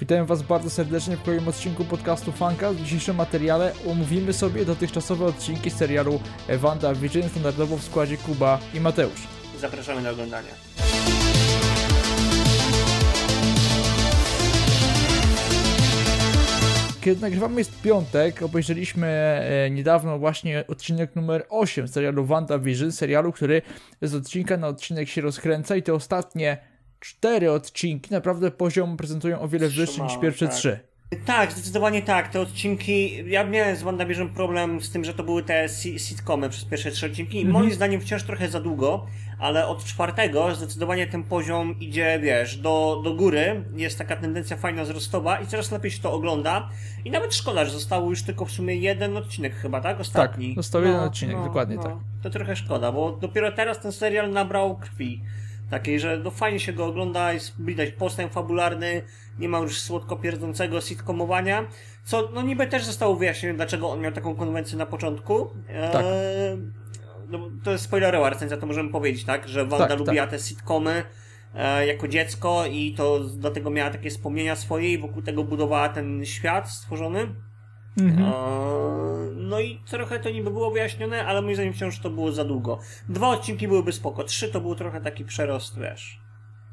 Witam Was bardzo serdecznie w kolejnym odcinku podcastu Funka. W dzisiejszym materiale omówimy sobie dotychczasowe odcinki serialu Wanda Vision standardowo w składzie Kuba i Mateusz. Zapraszamy do oglądania. Kiedy nagrywamy jest piątek, obejrzeliśmy e, niedawno właśnie odcinek numer 8 serialu WandaVision, serialu, który z odcinka na odcinek się rozkręca i te ostatnie cztery odcinki naprawdę poziom prezentują o wiele wyższy niż pierwsze tak. trzy. Tak, zdecydowanie tak. Te odcinki. Ja miałem z WandaVision problem z tym, że to były te si- sitcomy przez pierwsze trzy odcinki. I moim zdaniem wciąż trochę za długo, ale od czwartego zdecydowanie ten poziom idzie, wiesz, do, do góry. Jest taka tendencja fajna wzrostowa i coraz lepiej się to ogląda. I nawet szkoda, że został już tylko w sumie jeden odcinek chyba, tak? Ostatni. Tak, został jeden odcinek, dokładnie tak. To trochę szkoda, bo dopiero teraz ten serial nabrał krwi. Takiej, że no fajnie się go ogląda, jest widać postęp fabularny, nie ma już słodko pierdzącego sitcomowania, co no niby też zostało wyjaśnione, dlaczego on miał taką konwencję na początku. Tak. Eee, no, to jest spoilerowa recenzja, to możemy powiedzieć, tak? Że Wanda Tak, lubiła tak. te sitcomy e, jako dziecko i to dlatego miała takie wspomnienia swoje i wokół tego budowała ten świat stworzony. Mhm. No i trochę to niby było wyjaśnione, ale moim zdaniem wciąż to było za długo. Dwa odcinki byłyby spoko, trzy to był trochę taki przerost, wiesz.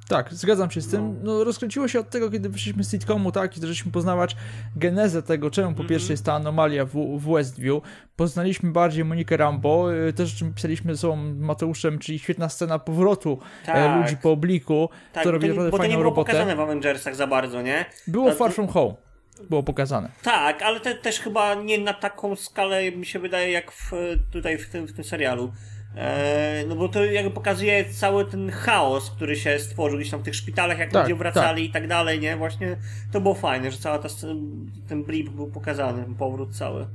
Tak, zgadzam się z tym. No, rozkręciło się od tego, kiedy wyszliśmy z sitcomu, tak, i zaczęliśmy poznawać genezę tego, czemu po pierwsze jest ta anomalia w, w Westview. Poznaliśmy bardziej Monikę Rambo, y, też o czym pisaliśmy ze sobą Mateuszem, czyli świetna scena powrotu e, Tak. ludzi po obliku, Tak, bo robi to, nie- naprawdę bo to nie fajną było robotę. pokazane w Avengersach za bardzo, nie? Było To- Far From Home, było pokazane. Tak, ale te, też chyba nie na taką skalę, mi się wydaje, jak w, tutaj w tym, w tym serialu. E, no bo to jakby pokazuje cały ten chaos, który się stworzył gdzieś tam w tych szpitalach, jak Tak, ludzie wracali i tak dalej, nie? Właśnie to było fajne, że cała ta, sc- ten blip był pokazany, powrót cały.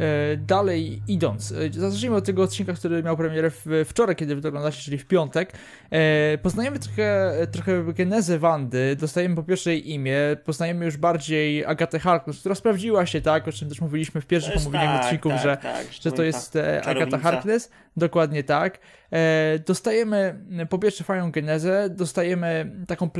E, Dalej idąc, e, zacznijmy od tego odcinka, który miał premierę wczoraj, kiedy wy to oglądacie, czyli w piątek. E, Poznajemy trochę, trochę genezę Wandy, dostajemy po pierwsze jej imię, poznajemy już bardziej Agatę Harkness, która sprawdziła się, tak, o czym też mówiliśmy w jest omówieniach tak, odcinków, tak, że, tak, że to jest Agata. Harkness, dokładnie tak. Dostajemy po pierwsze fajną genezę, dostajemy taką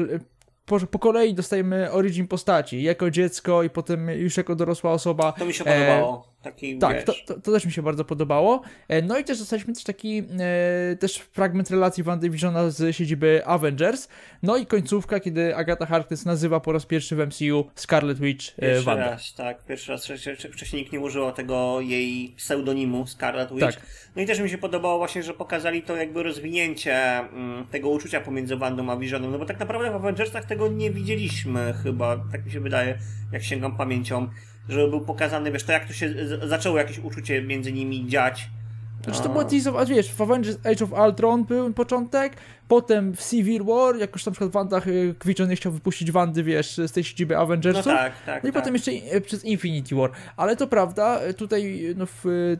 po, po kolei dostajemy origin postaci, jako dziecko i potem już jako dorosła osoba. To mi się podobało. Taki, tak, to, to, to też mi się bardzo podobało. E, No i też dostaliśmy też taki e, też fragment relacji WandaVisiona z siedziby Avengers. No i końcówka, kiedy Agatha Harkness nazywa po raz pierwszy w MCU Scarlet Witch e, Pierwszy Wanda. raz, tak. Pierwszy raz wcześniej, wcześniej nikt nie używał tego jej pseudonimu Scarlet Witch. Tak. No i też mi się podobało właśnie, że pokazali to jakby rozwinięcie mm, tego uczucia pomiędzy Wandą a Visionem, no bo tak naprawdę w Avengersach tego nie widzieliśmy chyba, tak mi się wydaje, jak sięgam pamięcią, że był pokazany, wiesz, to jak to się zaczęło jakieś uczucie między nimi dziać. Znaczy to było tease of, a wiesz, w Avengers Age of Ultron był początek, potem w Civil War, jak już na przykład Wanda e, Vision nie chciał wypuścić Wandy, wiesz, z tej siedziby No Avengersów. tak, tak. No i tak. potem jeszcze e, przez Infinity War. Ale to prawda, e, tutaj no,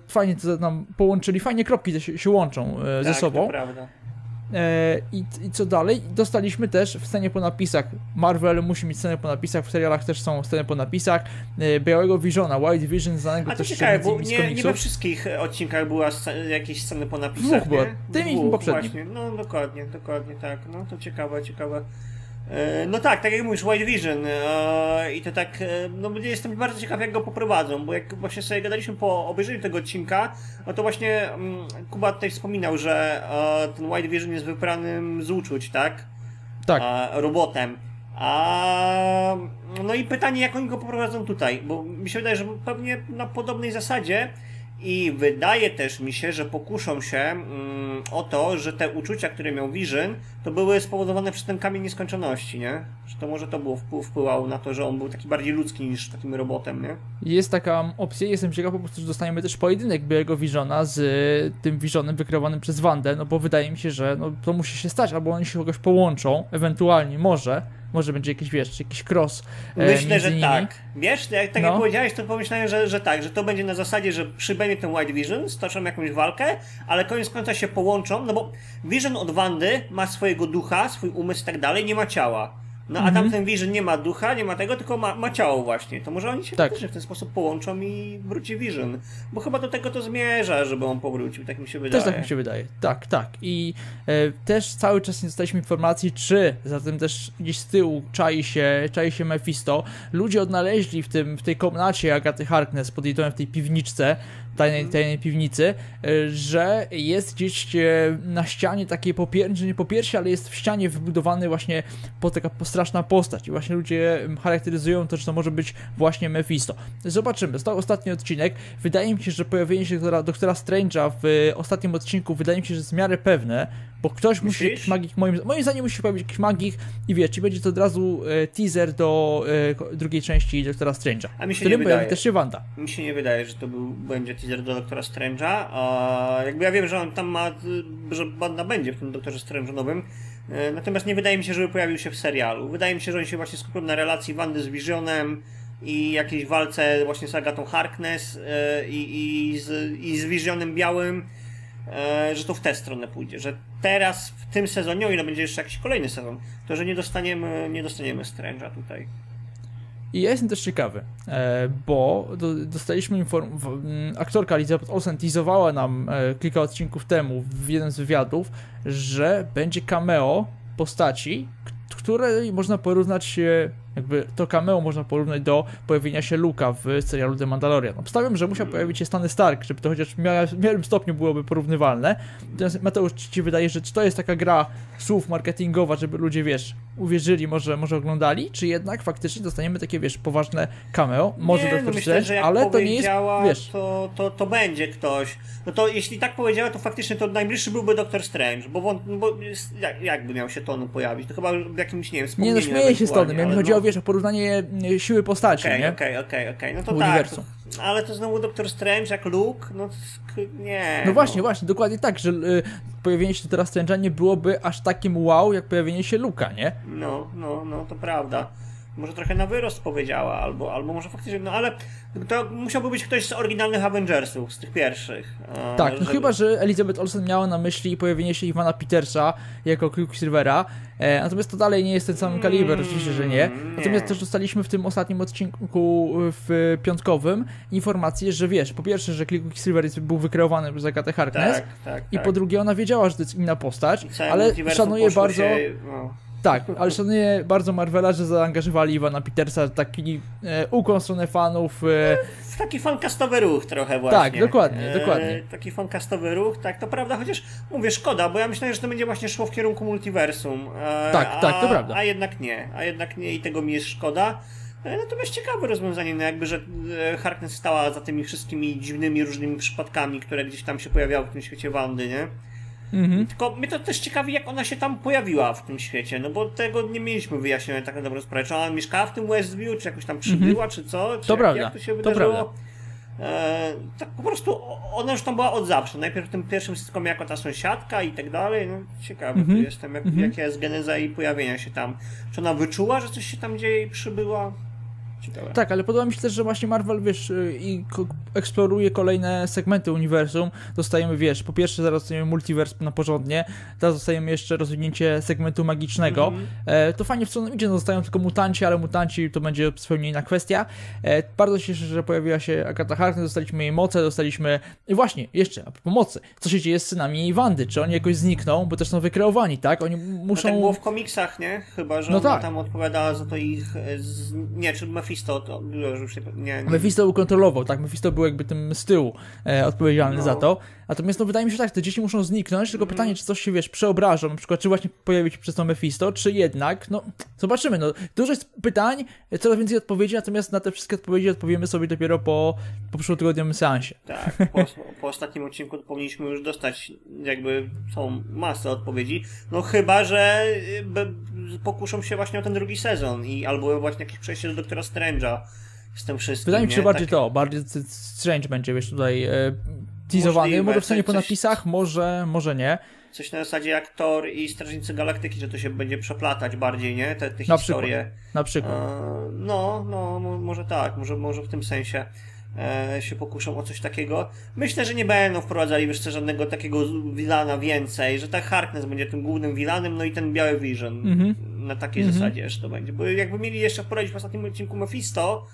fajnie to nam połączyli, fajnie kropki się, się łączą ze tak, sobą. To prawda. E, i, I co dalej? Dostaliśmy też w scenie po napisach. Marvel musi mieć scenę po napisach, w serialach też są sceny po napisach. E, Białego Visiona, White Vision, znanego A to też ciekawe, bo nie, nie we wszystkich odcinkach była jakieś sceny po napisach, Dwóch nie? Tym i poprzednim. Właśnie. No dokładnie, dokładnie tak. No to ciekawe, ciekawe. E, No tak, tak jak mówisz, White Vision e, i to tak, e, no jestem bardzo ciekaw jak go poprowadzą, bo jak właśnie sobie gadaliśmy po obejrzeniu tego odcinka, no to właśnie mm, Kuba tutaj wspominał, że ten White Vision jest wypranym z uczuć, tak? Tak, robotem. A, no i pytanie, jak oni go poprowadzą tutaj, bo mi się wydaje, że pewnie na podobnej zasadzie i wydaje też mi się, że pokuszą się mm, o to, że te uczucia, które miał Vision, to były spowodowane przez ten kamień nieskończoności, nie? Że to może to było wpływ, wpływało na to, że on był taki bardziej ludzki niż takim robotem, nie? jest taka opcja. Jestem ciekaw po prostu, że dostaniemy też pojedynek Białego Visiona z e, tym Visionem wykreowanym przez Wandę, no bo wydaje mi się, że no, to musi się stać, albo oni się kogoś połączą, ewentualnie, może. Może będzie jakiś, wiesz, jakiś cross e, Myślę, że nimi. tak. Wiesz, jak, tak No. jak powiedziałeś, to pomyślałem, że, że tak, że to będzie na zasadzie, że przybędzie ten White Vision, stoczą jakąś walkę, ale koniec końca się połączą, no bo Vision od Wandy ma swojego ducha, swój umysł i tak dalej, nie ma ciała. No a tamten Vision nie ma ducha, nie ma tego, tylko ma, ma ciało właśnie. To może oni się tak. w ten sposób połączą i wróci Vision. Bo chyba do tego to zmierza, żeby on powrócił, tak mi się wydaje. Też tak mi się wydaje. Tak, tak. I e, też cały czas nie dostaliśmy informacji, czy zatem też gdzieś z tyłu czai się, czai się Mephisto. Ludzie odnaleźli w, tym, w tej komnacie Agaty Harkness pod jej domem, w tej piwniczce, tajnej, tajnej piwnicy, e, że jest gdzieś e, na ścianie takiej popiersi, nie popiersi, ale jest w ścianie wybudowany właśnie po taka straszna postać i właśnie ludzie charakteryzują to, że to może być właśnie Mephisto. Zobaczymy, to ostatni odcinek. Wydaje mi się, że pojawienie się doktora, doktora Strange'a w ostatnim odcinku wydaje mi się, że jest w miarę pewne, bo ktoś Myślisz? musi, jakiś magik, moim, moim zdaniem musi pojawić jakiś magik i wiesz, czy będzie to od razu e, teaser do e, drugiej części Doktora Strange'a, A mi się nie wydaje. też się Wanda. Mi się nie wydaje, że to był, będzie teaser do Doktora Strange'a, a jakby ja wiem, że on tam ma, że Wanda będzie w tym Doktorze Strange'u nowym, e, natomiast nie wydaje mi się, żeby pojawił się w serialu. Wydaje mi się, że oni się właśnie skupią na relacji Wandy z Visionem, i jakiejś walce właśnie z Agatą Harkness i, i, z, i z Visionem Białym że to w tę stronę pójdzie, że teraz w tym sezonie, o ile będzie jeszcze jakiś kolejny sezon, to że nie dostaniemy, nie dostaniemy Strange'a tutaj. I ja jestem też ciekawy, e, bo dostaliśmy informację, aktorka Elizabeth Olsen teasowała nam e, kilka odcinków temu w jednym z wywiadów, że będzie cameo postaci, której można porównać jakby to cameo można porównać do pojawienia się Luka w serialu The Mandalorian. Obstawiam, że musiał pojawić się Stany Stark, żeby to chociaż w miarę stopniu byłoby porównywalne. Natomiast Mateusz, ci wydaje, że to jest taka gra słów marketingowa, żeby ludzie, wiesz, uwierzyli, może, może oglądali, czy jednak faktycznie dostaniemy takie, wiesz, poważne cameo, może nie, no myślę, Strange, ale to nie jest, wiesz... To, to, to będzie ktoś. No to jeśli tak powiedziała, to faktycznie to najbliższy byłby Doctor Strange, bo, wąt, bo jak, jakby miał się Tony pojawić? To chyba w jakimś, nie wiem, Nie, no śmieję się z Tonem, ja mi chodziło, no... wiesz, o porównanie e, siły postaci, okay, nie? Okej, okej, okej, no to tak. To, ale to znowu Doctor Strange jak Luke, no nie. No właśnie, no. właśnie, dokładnie tak, że y, pojawienie się teraz Strange'a nie byłoby aż takim wow, jak pojawienie się Luka, nie? No, no, no, to prawda może trochę na wyrost powiedziała, albo, albo może faktycznie, no ale to musiałby być ktoś z oryginalnych Avengersów, z tych pierwszych. Tak, no chyba, że Elizabeth Olsen miała na myśli pojawienie się Ivana Petersa jako Quicksilvera, e, natomiast to dalej nie jest ten sam kaliber, mm, oczywiście, że nie. Natomiast nie. też dostaliśmy w tym ostatnim odcinku w piątkowym informację, że wiesz, po pierwsze, że Quicksilver był wykreowany przez Agatę Harkness tak, tak, i tak. po drugie ona wiedziała, że to jest inna postać, ale szanuje bardzo... Się, no tak, ale szanuję bardzo Marvela, że zaangażowali Iwana Petersa, taki e, ukłon stronę fanów. E... Taki fankastowy ruch trochę właśnie. Tak, dokładnie, e, dokładnie. Taki fankastowy ruch, tak, to prawda, chociaż mówię, szkoda, bo ja myślałem, że to będzie właśnie szło w kierunku multiversum. E, tak, a, tak, to prawda. A jednak nie, a jednak nie i tego mi jest szkoda. E, natomiast ciekawe rozwiązanie, no jakby, że e, Harkness stała za tymi wszystkimi dziwnymi, różnymi przypadkami, które gdzieś tam się pojawiały w tym świecie Wandy, nie? Mhm. Tylko mnie to też ciekawi, jak ona się tam pojawiła w tym świecie, no bo tego nie mieliśmy wyjaśnione tak na dobrą sprawę. Czy ona mieszkała w tym Westview, czy jakoś tam przybyła, mhm. czy co? Czy to jak, prawda. Jak to się wydarzyło? To. E, tak po prostu ona już tam była od zawsze. Najpierw w tym pierwszym sitcomie jako ta sąsiadka i tak dalej. No ciekawy mhm. jestem, jak, mhm. jaka jest geneza jej pojawienia się tam. Czy ona wyczuła, że coś się tam dzieje i przybyła? Ciekawe. Tak, ale podoba mi się też, że właśnie Marvel, wiesz, y, i eksploruje kolejne segmenty uniwersum. Dostajemy, wiesz, po pierwsze zaraz dostajemy multiverse na porządnie, teraz dostajemy jeszcze rozwinięcie segmentu magicznego. Mm -hmm. e, to fajnie w co idzie, no zostają tylko mutanci, ale mutanci to będzie zupełnie inna kwestia. E, bardzo się cieszę, że pojawiła się Agatha Harkness, dostaliśmy jej moce, dostaliśmy... I właśnie, jeszcze, a propos mocy, co się dzieje z synami jej Wandy? Czy oni jakoś znikną? Bo też są wykreowani, tak? Oni muszą... No tak było w komiksach, nie? Chyba, że no tak. tam odpowiadała za to ich... E. Nie, czy Mephisto to już nie, nie. Mephisto ukontrolował, tak? Mephisto był jakby tym z tyłu e, odpowiedzialny no. za to. Natomiast no wydaje mi się tak, te dzieci muszą zniknąć, tylko mm. pytanie, czy coś się, wiesz, przeobrażą, na przykład, czy właśnie pojawi się przez to Mephisto, czy jednak, no, zobaczymy, no, dużo jest pytań, coraz więcej odpowiedzi, natomiast na te wszystkie odpowiedzi odpowiemy sobie dopiero po, po przyszłotygodniowym seansie. Tak, po, po ostatnim odcinku powinniśmy już dostać jakby tą masę odpowiedzi, no chyba, że pokuszą się właśnie o ten drugi sezon i albo właśnie jakieś przejście do Doktora Strange'a z tym wszystkim. Wydaje mi się bardziej tak... to, bardziej Strange będzie, wiesz, tutaj teasowany, może w stanie po napisach, może, może nie. Coś na zasadzie jak Thor i Strażnicy Galaktyki, że to się będzie przeplatać bardziej, nie? Te, te na historie. Przykład. Na przykład. E, no, no, może tak, może, może w tym sensie e, się pokuszą o coś takiego. Myślę, że nie będą wprowadzali jeszcze żadnego takiego wilana więcej, że tak Harkness będzie tym głównym wilanem, no i ten biały Vision. Mhm. na takiej mhm. zasadzie, że to będzie. Bo jakby mieli jeszcze wprowadzić w ostatnim odcinku Mephisto,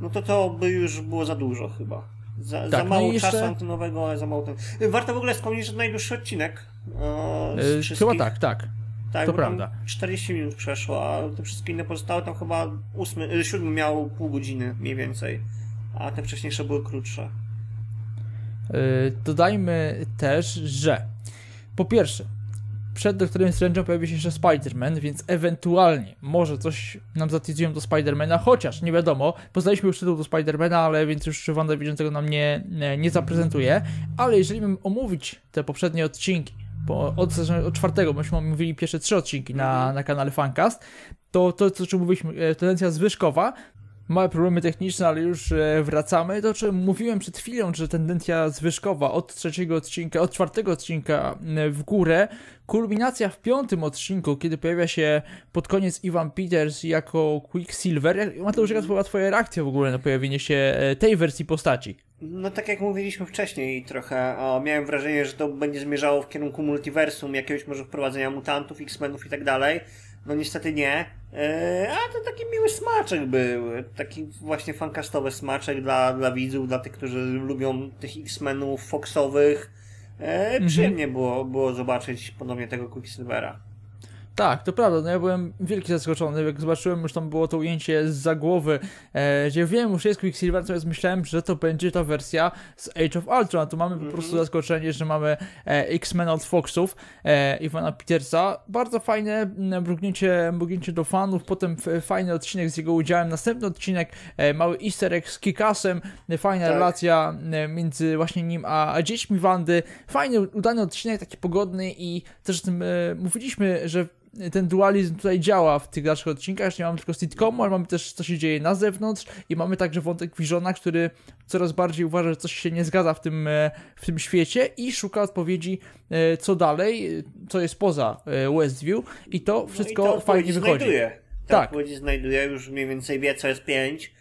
no to to by już było za dużo chyba. Za, tak, za no mało no jeszcze... czasu antenowego, ale za mało ten... Warto w ogóle wspomnieć, że najdłuższy odcinek. E, yy, chyba tak, tak. Tak, to prawda. 40 minut przeszło, a te wszystkie inne pozostałe tam chyba 8, 7 miał pół godziny mniej więcej, a te wcześniejsze były krótsze. Dodajmy też, że po pierwsze, przed Doktorem Strange'em pojawi się jeszcze Spider-Man, więc ewentualnie może coś nam zatizują do Spider-Mana, chociaż nie wiadomo, poznaliśmy już tytuł do Spider-Mana, ale więc już WandaVision tego nam nie, nie, zaprezentuje, ale jeżeli bym omówić te poprzednie odcinki, bo od, od czwartego, myśmy omówili pierwsze trzy odcinki na, na kanale Fancast, to to, co czym mówiliśmy, e, tendencja zwyżkowa, małe problemy techniczne, ale już e, wracamy. To, czym mówiłem przed chwilą, że tendencja zwyżkowa od trzeciego odcinka, od czwartego odcinka w górę, kulminacja w piątym odcinku, kiedy pojawia się pod koniec Ivan Peters jako Quicksilver. Mateusz, jaka była twoja reakcja w ogóle na pojawienie się e, tej wersji postaci? No tak jak mówiliśmy wcześniej trochę, o, miałem wrażenie, że to będzie zmierzało w kierunku multiversum, jakiegoś może wprowadzenia mutantów, X-Menów i tak dalej. No niestety nie. Yy, a to taki miły smaczek był. Taki właśnie fankastowy smaczek dla, dla widzów, dla tych, którzy lubią tych X-Menów Foxowych. Yy, przyjemnie było, było zobaczyć ponownie tego Quicksilvera. Tak, to prawda, no ja byłem wielki zaskoczony, jak zobaczyłem, już tam było to ujęcie z za głowy, e, gdzie wiem, już jest Quicksilver, natomiast myślałem, że to będzie ta wersja z Age of Ultron, a tu mamy mm -hmm. po prostu mhm. zaskoczenie, że mamy e, X-Men od Foxów, e, Ivana Petersa, bardzo fajne mrugnięcie, mrugnięcie do fanów, potem fajny odcinek z jego udziałem, następny odcinek, e, mały easter egg z Kikasem, fajna tak. relacja e, między właśnie nim a, a dziećmi Wandy, fajny, udany odcinek, taki pogodny i też tym e, mówiliśmy, że ten dualizm tutaj działa w tych dalszych odcinkach, nie mamy tylko sitcomu, ale mamy też co się dzieje na zewnątrz i mamy także wątek Visiona, który coraz bardziej uważa, że coś się nie zgadza w tym, e, w tym świecie i szuka odpowiedzi e, co dalej, co jest poza e, Westview i to wszystko no i to fajnie wychodzi. Znajduje. tak. odpowiedzi znajduje, już mniej więcej wie co jest pięć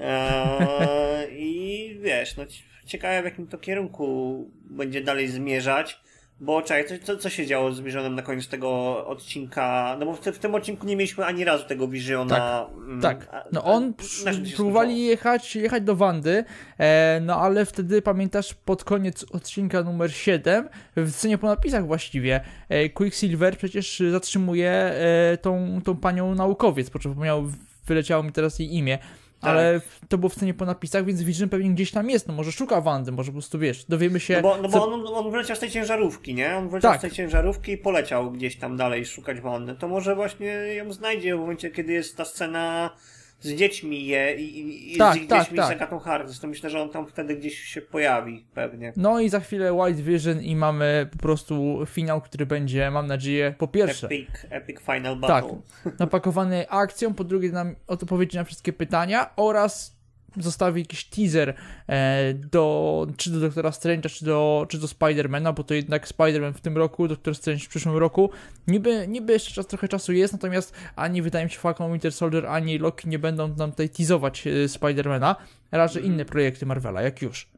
eee, i wiesz, no ciekawe w jakim to kierunku będzie dalej zmierzać. Bo czekaj, co, co się działo z Visionem na koniec tego odcinka? No bo w, w tym odcinku nie mieliśmy ani razu tego Visiona. Tak, mm, tak. No on a, próbowali jechać, jechać do Wandy, e, no ale wtedy pamiętasz pod koniec odcinka numer 7, w scenie po napisach właściwie, e, Quicksilver przecież zatrzymuje e, tą, tą panią naukowiec, po czym wyleciało mi teraz jej imię ale tak. to było w scenie po napisach, więc Vision pewnie gdzieś tam jest, no może szuka Wandy, może po prostu wiesz, dowiemy się... No bo, no bo co... on, on wyleciał z tej ciężarówki, nie? On wyleciał tak. z tej ciężarówki i poleciał gdzieś tam dalej szukać Wandy. To może właśnie ją znajdzie w momencie, kiedy jest ta scena z dziećmi je i, i tak, z ich tak, dziećmi tak. z Agatą Harkness, to myślę, że on tam wtedy gdzieś się pojawi pewnie. No i za chwilę White Vision i mamy po prostu finał, który będzie, mam nadzieję, po pierwsze... Epic, epic Final Battle. Tak, napakowany akcją, po drugie nam odpowiedzi na wszystkie pytania oraz zostawi jakiś teaser e, do, czy do Doktora Strange'a, czy do, czy do Spidermana, bo to jednak Spiderman w tym roku, Doktor Strange w przyszłym roku. Niby, niby jeszcze czas, trochę czasu jest, natomiast ani wydaje mi się Falcon Winter Soldier, ani Loki nie będą nam tutaj teasować e, Spidermana, raczej mm. inne projekty Marvela, jak już.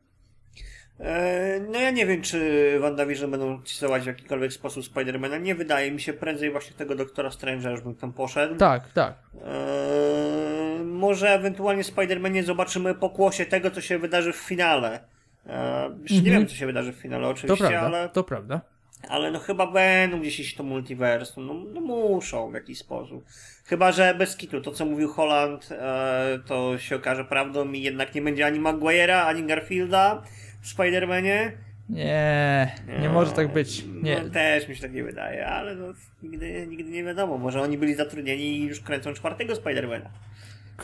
E, no ja nie wiem, czy WandaVision będą teasować w jakikolwiek sposób Spidermana. Nie wydaje mi się, prędzej właśnie tego Doktora Strange'a już bym tam poszedł. Tak, tak. Eee, może ewentualnie Spider-Manie zobaczymy pokłosie tego, co się wydarzy w finale. Eee, jeszcze nie mhm. wiem, co się wydarzy w finale oczywiście, to prawda, ale... To prawda. Ale no chyba będą gdzieś iść to multiversum, no, no muszą w jakiś sposób. Chyba, że bez kitu, to co mówił Holland, e, to się okaże prawdą i jednak nie będzie ani Maguire'a, ani Garfielda w Spider-Manie. Nie, nie może tak być. Nie. No, też mi się tak nie wydaje, ale no, nigdy, nigdy nie wiadomo. Może oni byli zatrudnieni i już kręcą czwartego Spidermana.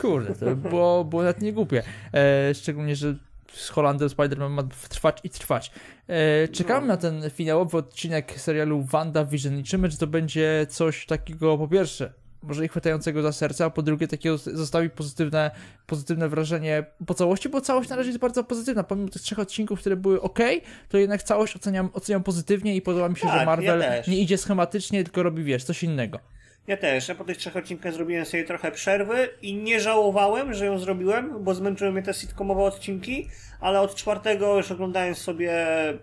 Kurde, to było, było nawet nie głupie. E, szczególnie, że z Holandem Spider-Man ma trwać i trwać. E, czekamy no. na ten finałowy odcinek serialu WandaVision. Liczymy, że to będzie coś takiego, po pierwsze, może ich chwytającego za serce, a po drugie takiego zostawi pozytywne, pozytywne wrażenie po całości, bo całość na razie jest bardzo pozytywna. Pomimo tych trzech odcinków, które były ok, to jednak całość oceniam, oceniam pozytywnie i podoba mi się, tak, że Marvel ja nie idzie schematycznie, tylko robi, wiesz, coś innego. Ja też. Ja po tych trzech odcinkach zrobiłem sobie trochę przerwy i nie żałowałem, że ją zrobiłem, bo zmęczyły mnie te sitcomowe odcinki, ale od czwartego już oglądając sobie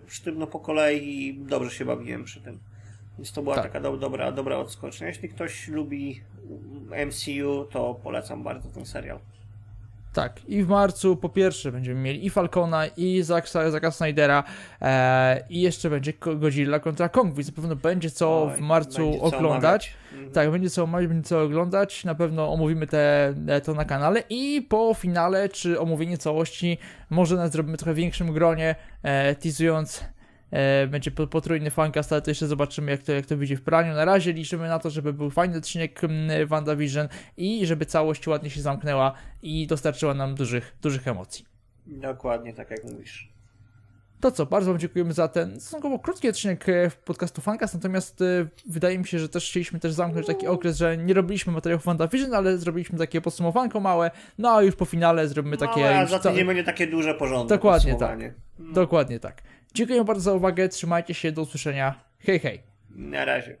sztywno po kolei dobrze się bawiłem przy tym. Więc to była Tak. taka do, dobra, dobra odskocznia. Jeśli ktoś lubi MCU, to polecam bardzo ten serial. Tak, i w marcu po pierwsze będziemy mieli i Falcona, i Zaka, Zaka Snydera, e, i jeszcze będzie Godzilla kontra Kong, więc na pewno będzie co Oj, w marcu oglądać. Mhm. Tak, będzie co omawiać, będzie co oglądać, na pewno omówimy te, to na kanale i po finale, czy omówienie całości, może nas zrobimy trochę większym gronie, e, teasując E, będzie po- potrójny fancast, ale to jeszcze zobaczymy, jak to, jak to wyjdzie w praniu. Na razie liczymy na to, żeby był fajny odcinek WandaVision i żeby całość ładnie się zamknęła i dostarczyła nam dużych, dużych emocji. Dokładnie tak jak mówisz. To co, bardzo Wam dziękujemy za ten stosunkowo krótki odcinek e, podcastu Fancast, natomiast e, wydaje mi się, że też chcieliśmy też zamknąć taki okres, że nie robiliśmy materiałów WandaVision, ale zrobiliśmy takie podsumowanko małe, no a już po finale zrobimy takie... no, a za ca- tydzień będzie takie duże porządne Dokładnie podsumowanie. Dokładnie tak. Dziękuję bardzo za uwagę, trzymajcie się, do usłyszenia. Hej, hej. Na razie.